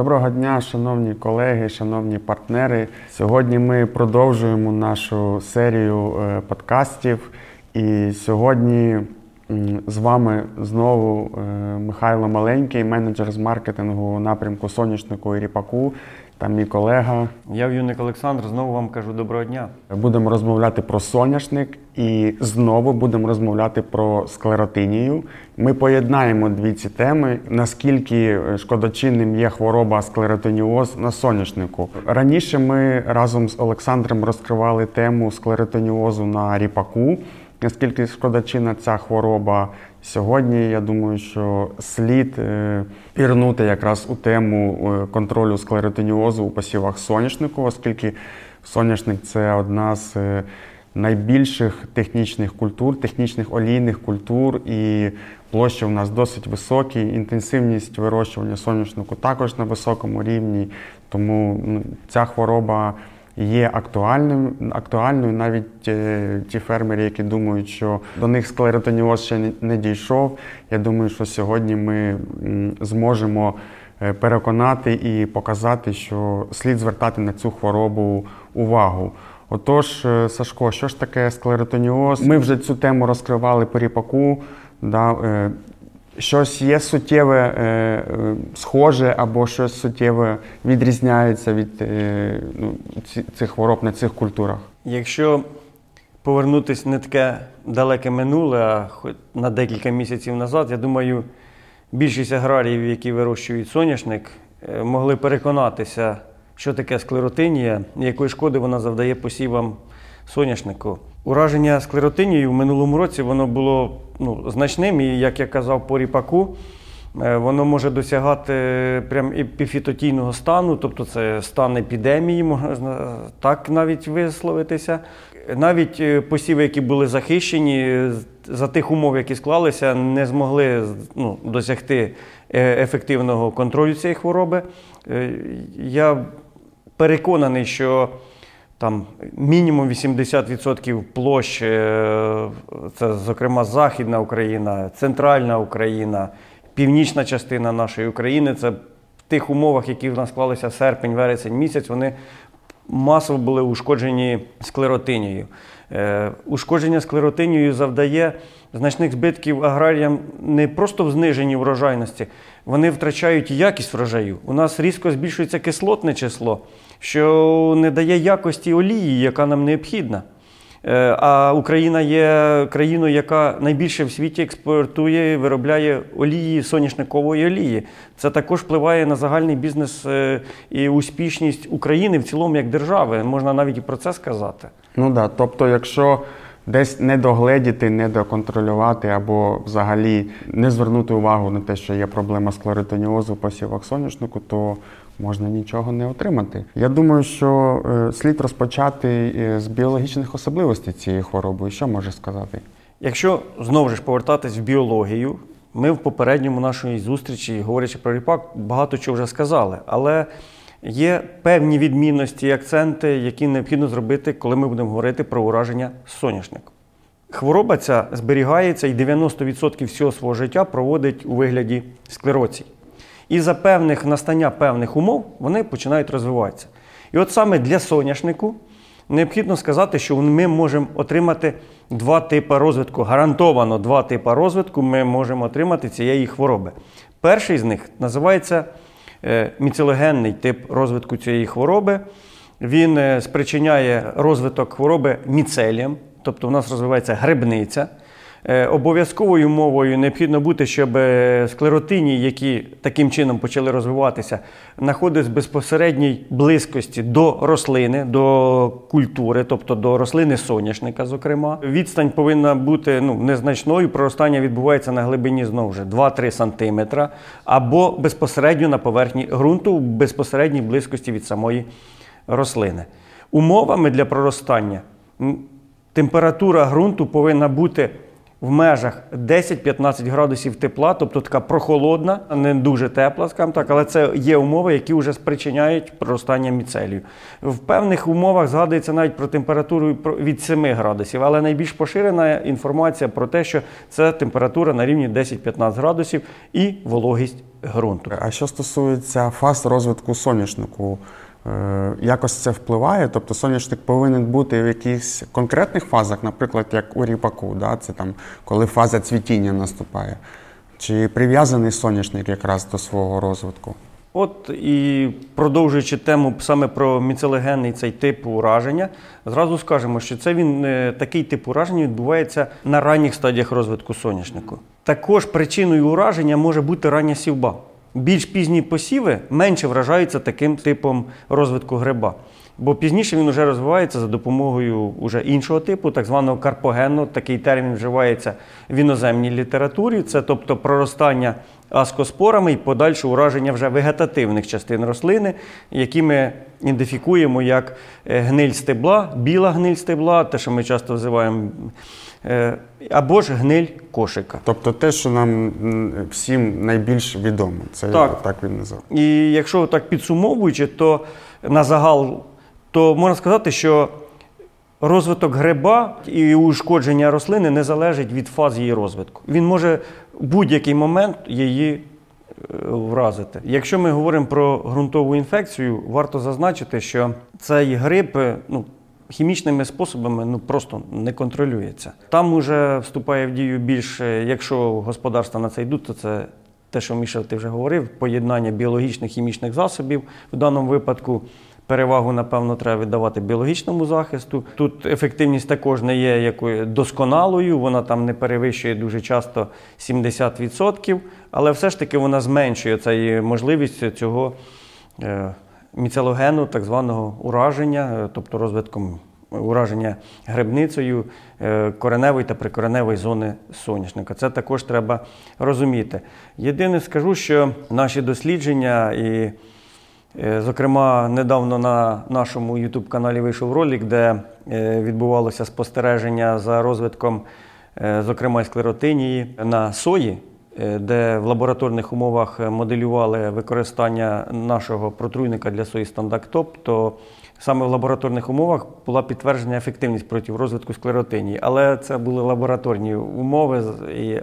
Доброго дня, шановні колеги, шановні партнери. Сьогодні ми продовжуємо нашу серію е, подкастів. І сьогодні з вами знову е, Михайло Маленький, менеджер з маркетингу напрямку соняшнику і ріпаку та мій колега. Я В'юник Олександр. Знову вам кажу доброго дня. Будемо розмовляти про соняшник і знову будемо розмовляти про склеротинію. Ми поєднаємо дві ці теми. Наскільки шкодочинним є хвороба склеротиніоз на соняшнику. Раніше ми разом з Олександром розкривали тему склеротиніозу на ріпаку. Наскільки шкодочинна ця хвороба сьогодні, я думаю, що слід е, пірнути якраз у тему е, контролю склеротиніозу у посівах соняшнику, оскільки соняшник це одна з е, найбільших технічних культур, технічних олійних культур, і площі у нас досить високі. Інтенсивність вирощування соняшнику також на високому рівні. Тому ну, ця хвороба є актуальним, актуальною. Навіть е, ті фермери, які думають, що до них склеротоніоз ще не дійшов. Я думаю, що сьогодні ми зможемо е, переконати і показати, що слід звертати на цю хворобу увагу. Отож, е, Сашко, що ж таке склеротоніоз? Ми вже цю тему розкривали по ріпаку. Да, щось є суттєве е, е, схоже або щось суттєве відрізняється від е, ну, цих хвороб на цих культурах. Якщо повернутися не таке далеке минуле, а хоч на декілька місяців назад, я думаю, більшість аграріїв, які вирощують соняшник, е, могли переконатися, що таке склеротинія якої шкоди вона завдає посівам соняшнику. Ураження склеротинією в минулому році воно було ну, значним, і як я казав по ріпаку, е, воно може досягати прям епіфітотійного стану, тобто це стан епідемії, можна так навіть висловитися. Навіть е, посіви, які були захищені, за тих умов, які склалися, не змогли ну, досягти е, ефективного контролю цієї хвороби. Я переконаний, що там мінімум 80% площ, е, це, зокрема, Західна Україна, Центральна Україна, північна частина нашої України. Це в тих умовах, які в нас склалися серпень, вересень місяць, вони масово були ушкоджені склеротинією. Е, ушкодження склеротинією завдає значних збитків аграріям не просто в зниженні врожайності, вони втрачають якість врожаю. У нас різко збільшується кислотне число що не дає якості олії, яка нам необхідна. Е, а Україна є країною, яка найбільше в світі експортує, виробляє олії, соняшникової олії. Це також впливає на загальний бізнес е, і успішність України в цілому як держави. Можна навіть і про це сказати. Ну да. тобто, якщо десь не догледіти, не доконтролювати або взагалі не звернути увагу на те, що є проблема склеротоніозу посівок соняшнику, то можна нічого не отримати. Я думаю, що е, слід розпочати е, з біологічних особливостей цієї хвороби. Що можеш сказати? Якщо знову ж повертатись в біологію, ми в попередньому нашій зустрічі, говорячи про ріпак, багато чого вже сказали, але є певні відмінності і акценти, які необхідно зробити, коли ми будемо говорити про ураження соняшнику. Хвороба ця зберігається і 90% всього свого життя проводить у вигляді склероцій. І за певних настання певних умов вони починають розвиватися. І от саме для соняшнику необхідно сказати, що ми можемо отримати два типи розвитку. Гарантовано два типи розвитку ми можемо отримати цієї хвороби. Перший з них називається міцелогенний тип розвитку цієї хвороби. Він е, спричиняє розвиток хвороби міцелієм, тобто у нас розвивається грибниця. Е, обов'язковою мовою необхідно бути, щоб е, склеротині, які таким чином почали розвиватися, знаходились в безпосередній близькості до рослини, до культури, тобто до рослини соняшника, зокрема. Відстань повинна бути ну, незначною, проростання відбувається на глибині знову ж 2-3 см, або безпосередньо на поверхні ґрунту, в безпосередній близькості від самої рослини. Умовами для проростання температура ґрунту повинна бути в межах 10-15 градусів тепла, тобто така прохолодна, не дуже тепла, скажімо так, але це є умови, які вже спричиняють проростання міцелію. В певних умовах згадується навіть про температуру від 7 градусів, але найбільш поширена інформація про те, що це температура на рівні 10-15 градусів і вологість ґрунту. А що стосується фаз розвитку соняшнику, якось це впливає? Тобто соняшник повинен бути в якихось конкретних фазах, наприклад, як у ріпаку, да? це там, коли фаза цвітіння наступає. Чи прив'язаний соняшник якраз до свого розвитку? От і продовжуючи тему саме про міцелогенний цей тип ураження, зразу скажемо, що це він е, такий тип ураження відбувається на ранніх стадіях розвитку соняшнику. Також причиною ураження може бути рання сівба. Більш пізні посіви менше вражаються таким типом розвитку гриба. Бо пізніше він вже розвивається за допомогою уже іншого типу, так званого карпогенного. Такий термін вживається в іноземній літературі. Це тобто проростання аскоспорами і подальше ураження вже вегетативних частин рослини, які ми ідентифікуємо як е, гниль стебла, біла гниль стебла, те, що ми часто називаємо, е, або ж гниль кошика. Тобто те, що нам всім найбільш відомо, це Так. так він називає. І якщо так підсумовуючи, то на загал, то можна сказати, що розвиток гриба і ушкодження рослини не залежить від фаз її розвитку. Він може в будь-який момент її е, вразити. Якщо ми говоримо про ґрунтову інфекцію, варто зазначити, що цей гриб е, ну, хімічними способами ну, просто не контролюється. Там уже вступає в дію більше, якщо господарства на це йдуть, то це те, що Міша, ти вже говорив, поєднання біологічних хімічних засобів. В даному випадку перевагу, напевно, треба віддавати біологічному захисту. Тут ефективність також не є якою досконалою, вона там не перевищує дуже часто 70%, але все ж таки вона зменшує цей можливість цього е, міцелогену, так званого ураження, е, тобто розвитком ураження грибницею е, кореневої та прикореневої зони соняшника. Це також треба розуміти. Єдине скажу, що наші дослідження і Е, Зокрема, недавно на нашому YouTube-каналі вийшов ролик, де е, відбувалося спостереження за розвитком, е, зокрема, склеротинії на сої, е, де в лабораторних умовах моделювали використання нашого протруйника для сої стандарт топ, то саме в лабораторних умовах була підтверджена ефективність проти розвитку склеротинії. Але це були лабораторні умови і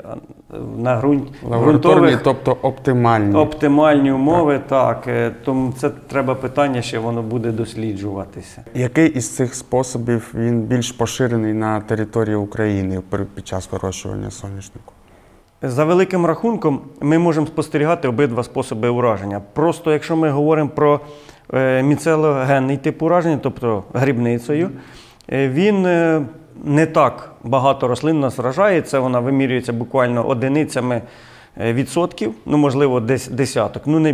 на ґрунт Лабораторні, тобто оптимальні. Оптимальні умови, так. е, Тому це треба питання, ще воно буде досліджуватися. Який із цих способів він більш поширений на території України при- під час вирощування соняшнику? За великим рахунком, ми можемо спостерігати обидва способи ураження. Просто якщо ми говоримо про е, міцелогенний тип ураження, тобто грибницею, е, він е, не так багато рослин нас вражає. Це вона вимірюється буквально одиницями е, відсотків, ну можливо, десь десяток, ну не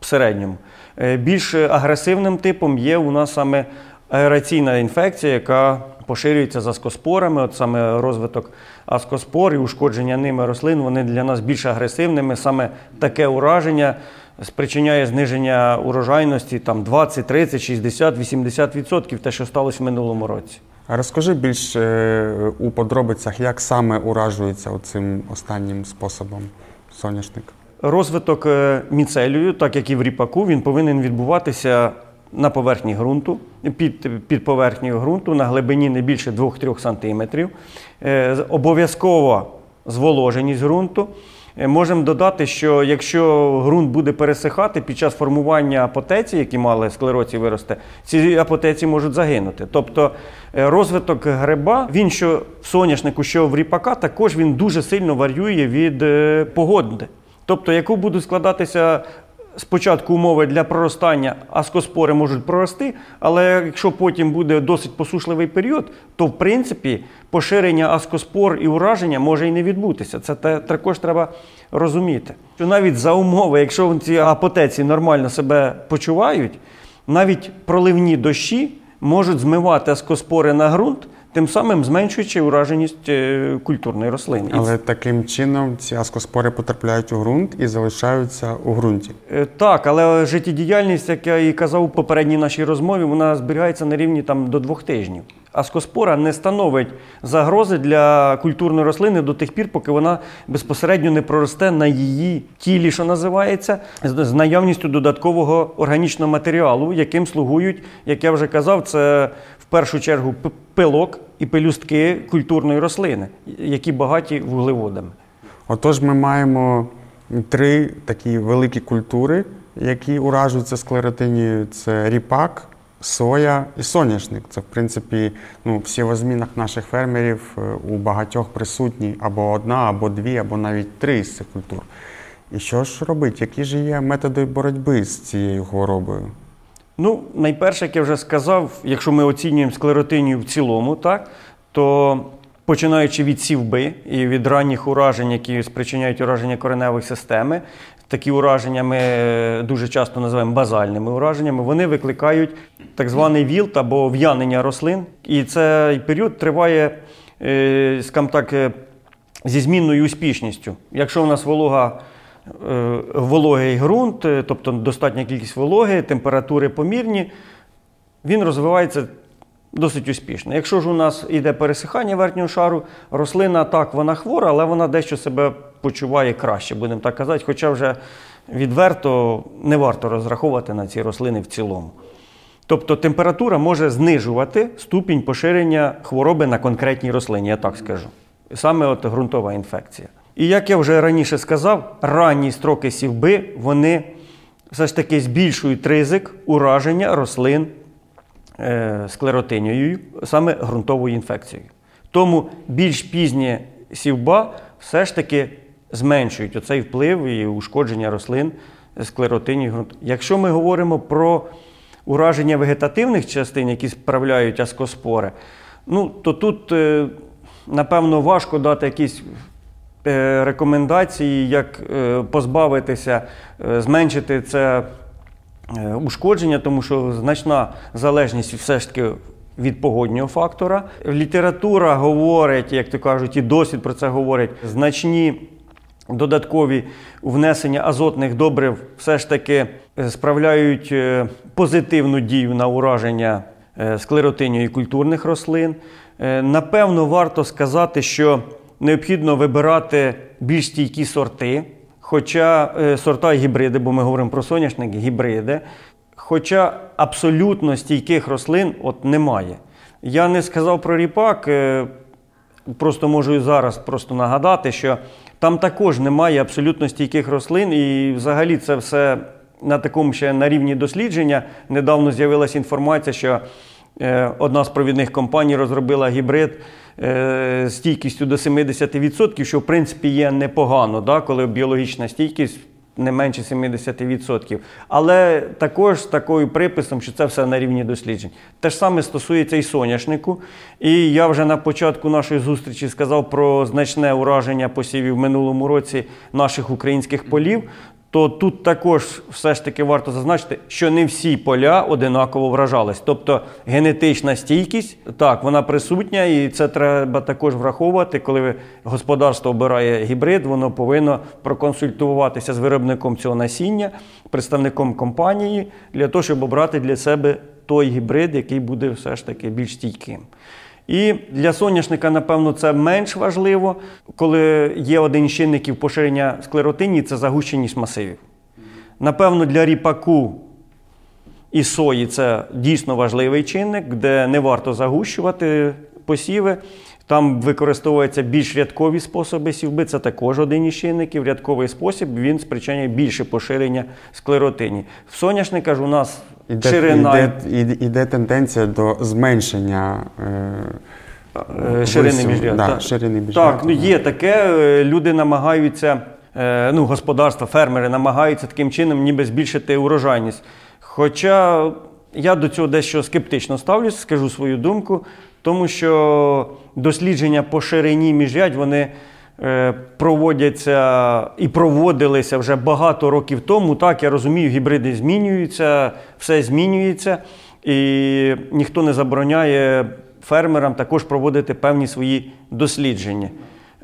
в середньому. Е, Більш агресивним типом є у нас саме аераційна інфекція, яка поширюється з аскоспорами. От саме розвиток аскоспор і ушкодження ними рослин, вони для нас більш агресивними. Саме таке ураження спричиняє зниження урожайності там 20, 30, 60, 80 відсотків, те, що сталося в минулому році. А розкажи більш е, у подробицях, як саме уражується цим останнім способом соняшник? Розвиток е, міцелію, так як і в ріпаку, він повинен відбуватися на поверхні ґрунту, під, під поверхнею ґрунту на глибині не більше 2-3 см. Е, Обов'язково зволоженість ґрунту. Е, Можемо додати, що якщо ґрунт буде пересихати під час формування апотецій, які мали склероці виросте, ці апотеції можуть загинути. Тобто е, розвиток гриба, він що в соняшнику, що в ріпака, також він дуже сильно варює від е, погоди. Тобто, яку будуть складатися спочатку умови для проростання, аскоспори можуть прорости, але якщо потім буде досить посушливий період, то в принципі поширення аскоспор і ураження може і не відбутися. Це також треба розуміти. Що навіть за умови, якщо ці апотеці нормально себе почувають, навіть проливні дощі можуть змивати аскоспори на ґрунт, тим самим зменшуючи ураженість е, культурної рослини. Але таким чином ці аскоспори потрапляють у ґрунт і залишаються у ґрунті. Е, Так, але життєдіяльність, як я і казав у попередній нашій розмові, вона зберігається на рівні там до двох тижнів. аскоспора не становить загрози для культурної рослини до тих пір, поки вона безпосередньо не проросте на її тілі, що називається, з наявністю додаткового органічного матеріалу, яким слугують, як я вже казав, це першу чергу пилок і пелюстки культурної рослини, які багаті вуглеводами. Отож, ми маємо три такі великі культури, які уражуються склеротинією. Це ріпак, соя і соняшник. Це, в принципі, ну, всі в змінах наших фермерів е, у багатьох присутні або одна, або дві, або навіть три з цих культур. І що ж робити? Які ж є методи боротьби з цією хворобою? Ну, найперше, як я вже сказав, якщо ми оцінюємо склеротинію в цілому, так, то починаючи від сівби і від ранніх уражень, які спричиняють ураження кореневої системи, такі ураження ми е, дуже часто називаємо базальними ураженнями, вони викликають так званий вілт або в'янення рослин. І цей період триває, е, скажімо так, е, зі змінною успішністю. Якщо у нас волога вологий ґрунт, е, тобто достатня кількість вологи, температури помірні, він розвивається досить успішно. Якщо ж у нас йде пересихання верхнього шару, рослина так, вона хвора, але вона дещо себе почуває краще, будемо так казати. Хоча вже відверто не варто розраховувати на ці рослини в цілому. Тобто температура може знижувати ступінь поширення хвороби на конкретній рослині, я так скажу. Саме от ґрунтова інфекція. І як я вже раніше сказав, ранні строки сівби вони все ж таки збільшують ризик ураження рослин е, склеротинією, саме ґрунтовою інфекцією. Тому більш пізня сівба все ж таки зменшують оцей вплив і ушкодження рослин склеротинією ґрунту. Якщо ми говоримо про ураження вегетативних частин, які справляють аскоспори, ну, то тут, е, напевно, важко дати якісь рекомендації, як е, позбавитися, е, зменшити це е, ушкодження, тому що значна залежність все ж таки від погоднього фактора. Література говорить, як то кажуть, і досвід про це говорить, значні додаткові внесення азотних добрив все ж таки е, справляють е, позитивну дію на ураження е, склеротинію і культурних рослин. Е, Напевно, варто сказати, що необхідно вибирати більш стійкі сорти, хоча е, сорта гібриди, бо ми говоримо про соняшник, гібриди. Хоча абсолютно стійких рослин от немає. Я не сказав про ріпак, е, просто можу і зараз просто нагадати, що там також немає абсолютно стійких рослин, і взагалі це все на такому ще на рівні дослідження. Недавно з'явилася інформація, що е, одна з провідних компаній розробила гібрид е, стійкістю до 70%, що в принципі є непогано, да, коли біологічна стійкість не менше 70%. Але також з такою приписом, що це все на рівні досліджень. Те ж саме стосується і соняшнику. І я вже на початку нашої зустрічі сказав про значне ураження посівів в минулому році наших українських полів. То тут також все ж таки варто зазначити, що не всі поля одинаково вражались. Тобто генетична стійкість, так, вона присутня, і це треба також враховувати. Коли господарство обирає гібрид, воно повинно проконсультуватися з виробником цього насіння, представником компанії, для того, щоб обрати для себе той гібрид, який буде все ж таки більш стійким. І для соняшника, напевно, це менш важливо, коли є один з чинників поширення склеротинії це загущеність масивів. Напевно, для ріпаку і сої це дійсно важливий чинник, де не варто загущувати посіви. Там використовуються більш рядкові способи сівби, це також один із чинників. Рядковий спосіб він спричиняє більше поширення склеротині. В соняшника ж у нас Іде, ширина. іде, іде, іде тенденція до зменшення е, Е, Ширини міжряд. Да, так. ширини міжряд. Так, ну є таке. е, Люди намагаються, е, ну, господарства, фермери намагаються таким чином ніби збільшити урожайність. Хоча я до цього дещо скептично ставлюсь, скажу свою думку, тому що дослідження по ширині міжрядь вони е, проводяться і проводилися вже багато років тому. Так, я розумію, гібриди змінюються, все змінюється, і ніхто не забороняє фермерам також проводити певні свої дослідження.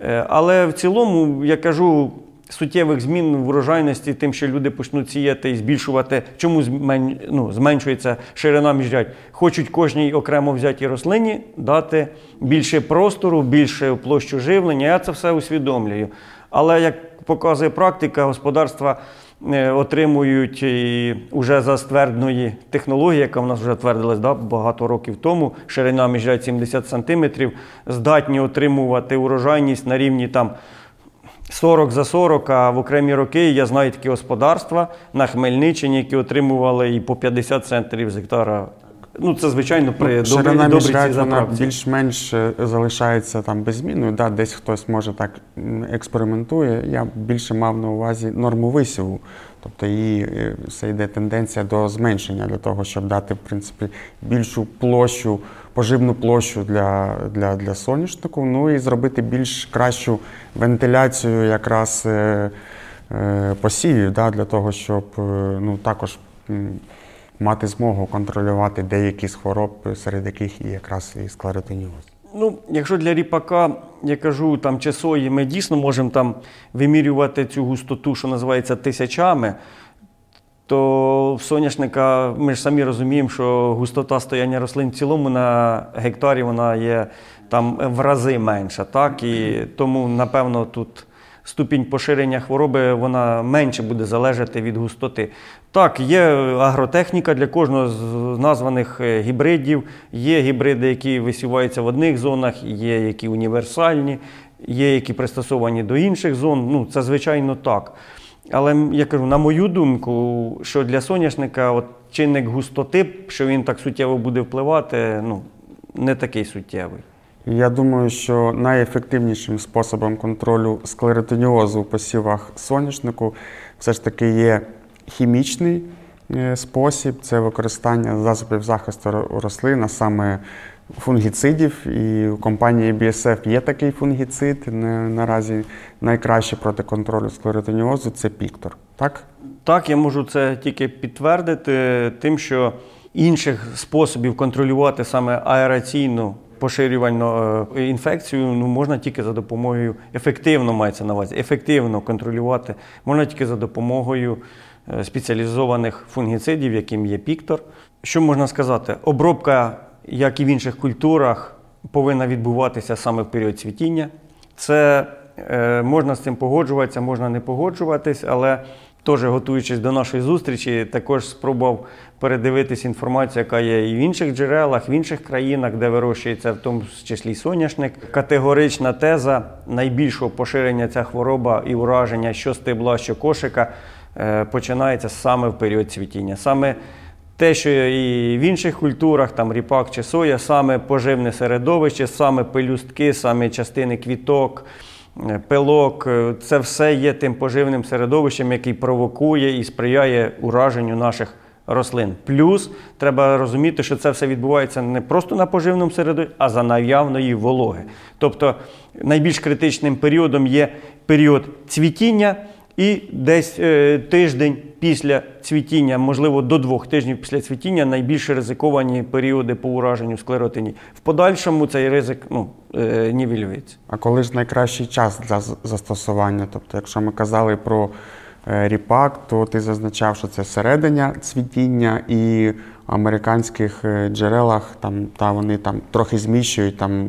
Е, Але в цілому, я кажу, суттєвих змін в урожайності, тим, що люди почнуть сіяти і збільшувати. Чому змен, ну, зменшується ширина міжрядь? Хочуть кожній окремо взятій рослині дати більше простору, більше площу живлення. Я це все усвідомлюю. Але як показує практика, господарства е, отримують і уже за ствердної технології, яка в нас вже твердилась да, багато років тому, ширина міжрядь 70 см, здатні отримувати урожайність на рівні там 40 за 40, а в окремі роки я знаю такі господарства на Хмельниччині, які отримували і по 50 центрів з гектара. Ну, це, звичайно, при Ну, добрій, добрій міжрядь, цій вона більш-менш е, залишається там беззмінною. Да, десь хтось може так експериментує. Я більше мав на увазі норму висіву. Тобто її е, все йде тенденція до зменшення для того, щоб дати в принципі більшу площу, поживну площу для, для, для соняшнику, ну і зробити більш кращу вентиляцію якраз е, е, посівів, да, для того, щоб е, ну, також. Мати змогу контролювати деякі з хвороб, серед яких і якраз і склеротиніоз. Ну, якщо для ріпака, я кажу, там чи ми дійсно можемо там вимірювати цю густоту, що називається тисячами, то в соняшника ми ж самі розуміємо, що густота стояння рослин в цілому на гектарі вона є там в рази менша. Так? І тому, напевно, тут ступінь поширення хвороби вона менше буде залежати від густоти. Так, є агротехніка для кожного з названих е, гібридів. Є гібриди, які висіваються в одних зонах, є які універсальні, є які пристосовані до інших зон. Ну, це звичайно так. Але я кажу, на мою думку, що для соняшника от, чинник густоти, що він так суттєво буде впливати, ну, не такий суттєвий. Я думаю, що найефективнішим способом контролю склеротиніозу в посівах соняшнику все ж таки є хімічний е, спосіб це використання засобів захисту ро- рослин, а саме фунгіцидів. І у компанії BSF є такий фунгіцид. на- Наразі найкращий проти контролю склеротиніозу це Піктор. Так? Так, я можу це тільки підтвердити тим, що інших способів контролювати саме аераційну поширювальну е, інфекцію ну, можна тільки за допомогою ефективно мається на увазі, ефективно контролювати можна тільки за допомогою е, спеціалізованих фунгіцидів, яким є піктор. Що можна сказати? Обробка, як і в інших культурах, повинна відбуватися саме в період цвітіння. Це е, можна з цим погоджуватися, можна не погоджуватись, але теж готуючись до нашої зустрічі, також спробував передивитись інформацію, яка є і в інших джерелах, в інших країнах, де вирощується, в тому числі соняшник. Категорична теза найбільшого поширення ця хвороба і ураження що стебла, що кошика е, починається саме в період цвітіння. Саме те, що і в інших культурах, там ріпак чи соя, саме поживне середовище, саме пелюстки, саме частини квіток, е, пилок, е, це все є тим поживним середовищем, який провокує і сприяє ураженню наших рослин. Плюс треба розуміти, що це все відбувається не просто на поживному середовищі, а за наявної вологи. Тобто найбільш критичним періодом є період цвітіння. І десь е, тиждень після цвітіння, можливо, до двох тижнів після цвітіння, найбільш ризиковані періоди по ураженню склеротині. В подальшому цей ризик ну, е, нівелюється. А коли ж найкращий час для застосування? Тобто, якщо ми казали про е, ріпак, то ти зазначав, що це середина цвітіння і в американських е, джерелах там, та вони там трохи зміщують там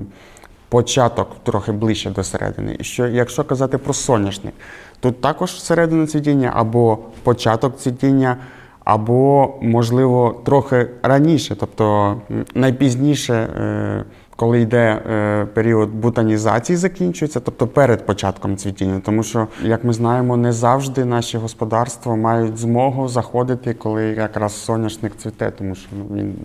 початок трохи ближче до середини. І що, якщо казати про соняшник, тут також середина цвітіння або початок цвітіння, або, можливо, трохи раніше, тобто найпізніше, е, коли йде е, період бутанізації, закінчується, тобто перед початком цвітіння. Тому що, як ми знаємо, не завжди наші господарства мають змогу заходити, коли якраз соняшник цвіте, тому що він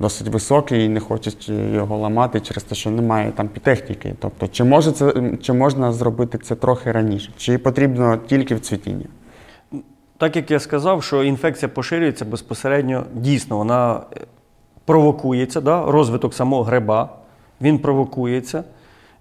досить високий і не хочуть його ламати через те, що немає там техніки. Тобто, чи може це чи можна зробити це трохи раніше, чи потрібно тільки в цвітінні? Так як я сказав, що інфекція поширюється безпосередньо, дійсно, вона е, провокується, да? розвиток самого гриба, він провокується.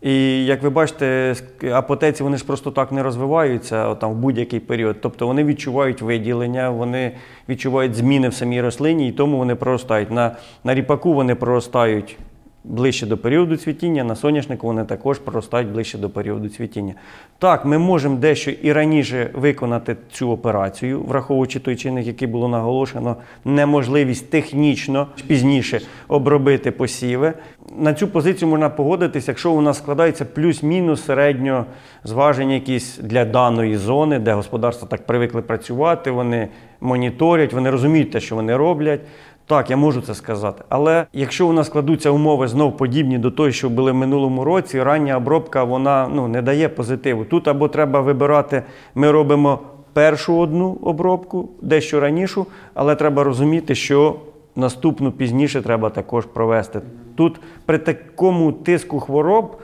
І як ви бачите, апотеці вони ж просто так не розвиваються там, в будь-який період. Тобто вони відчувають виділення, вони відчувають зміни в самій рослині, і тому вони проростають. На, на ріпаку вони проростають ближче до періоду цвітіння, на соняшнику вони також проростають ближче до періоду цвітіння. Так, ми можемо дещо і раніше виконати цю операцію, враховуючи той чинник, який було наголошено, неможливість технічно пізніше обробити посіви. На цю позицію можна погодитися, якщо у нас складається плюс-мінус середньо зважені якісь для даної зони, де господарства так привикли працювати, вони моніторять, вони розуміють те, що вони роблять. Так, я можу це сказати. Але якщо у нас складуться умови знов подібні до того, що були в минулому році, рання обробка вона ну, не дає позитиву. Тут або треба вибирати, ми робимо першу одну обробку, дещо ранішу, але треба розуміти, що наступну пізніше треба також провести. Тут при такому тиску хвороб.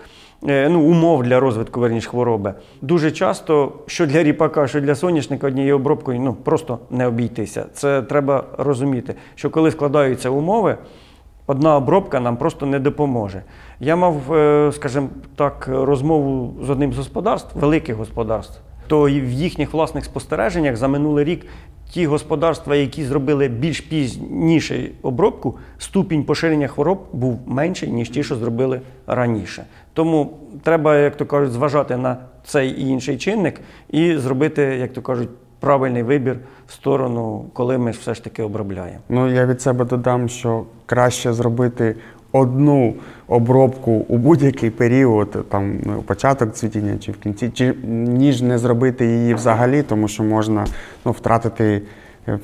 Е, ну, умов для розвитку верніше хвороби. Дуже часто, що для ріпака, що для соняшника однією обробкою ну, просто не обійтися. Це треба розуміти, що коли складаються умови, одна обробка нам просто не допоможе. Я мав, е, скажімо так, розмову з одним з господарств, великих господарств, то в їхніх власних спостереженнях за минулий рік ті господарства, які зробили більш пізніше обробку, ступінь поширення хвороб був менший, ніж ті, що зробили раніше. Тому треба, як то кажуть, зважати на цей і інший чинник і зробити, як то кажуть, правильний вибір в сторону, коли ми ж все ж таки обробляємо. Ну я від себе додам, що краще зробити одну обробку у будь-який період, там ну, початок цвітіння чи в кінці, чи ніж не зробити її взагалі, тому що можна ну, втратити е,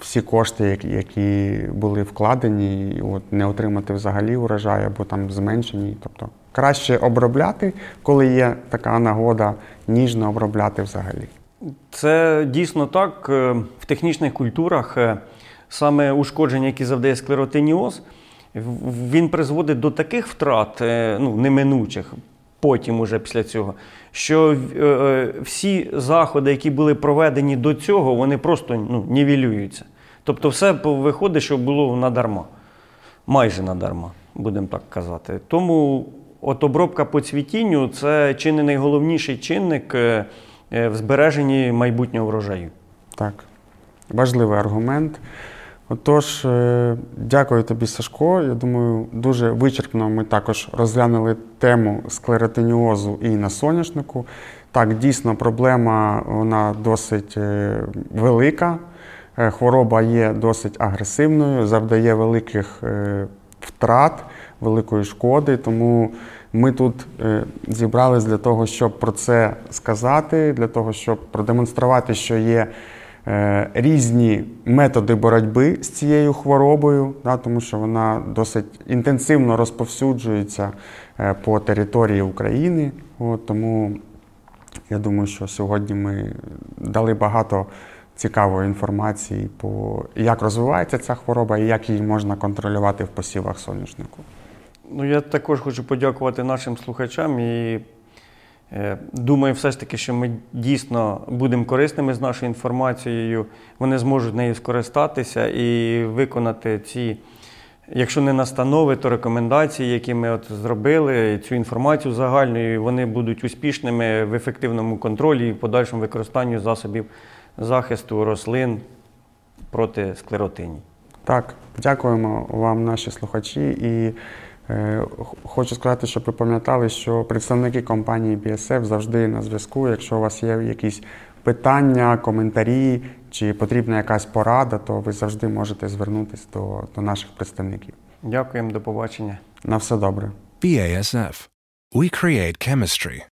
всі кошти, які були вкладені, і от не отримати взагалі урожай або там зменшені. Тобто краще обробляти, коли є така нагода, ніж не обробляти взагалі. Це дійсно так. Е, в технічних культурах е, саме ушкодження, які завдає склеротиніоз, він призводить до таких втрат, е, ну, неминучих, потім уже після цього, що всі заходи, які були проведені до цього, вони просто ну, нівелюються. Тобто, все виходить, що було надарма. Майже надарма, будемо так казати. Тому от обробка по цвітінню це чи не найголовніший чинник е, е, в збереженні майбутнього врожаю. Так, важливий аргумент. Отож, е, дякую тобі, Сашко. Я думаю, дуже вичерпно ми також розглянули тему склеротиніозу і на соняшнику. Так, дійсно, проблема вона досить велика. Хвороба є досить агресивною, завдає великих втрат, великої шкоди. Тому ми тут е, зібрались для того, щоб про це сказати, для того, щоб продемонструвати, що є е, різні методи боротьби з цією хворобою, тому що вона досить інтенсивно розповсюджується е, по території України. Тому я думаю, що сьогодні ми дали багато цікавої інформації, по як розвивається ця хвороба і як її можна контролювати в посівах соняшнику. Ну, я також хочу подякувати нашим слухачам і е, думаю, все ж таки, що ми дійсно будемо корисними з нашою інформацією. Вони зможуть нею скористатися і виконати ці, якщо не настанови, то рекомендації, які ми от зробили, цю інформацію загальною, вони будуть успішними в ефективному контролі і в подальшому використанні засобів захисту рослин проти склеротиній. Так, дякуємо вам, наші слухачі. І хочу сказати, щоб ви пам'ятали, що представники компанії BSF завжди на зв'язку. Якщо у вас є якісь питання, коментарі чи потрібна якась порада, то ви завжди можете звернутися до, до наших представників. Дякуємо, до побачення. На все добре. BASF. We create chemistry.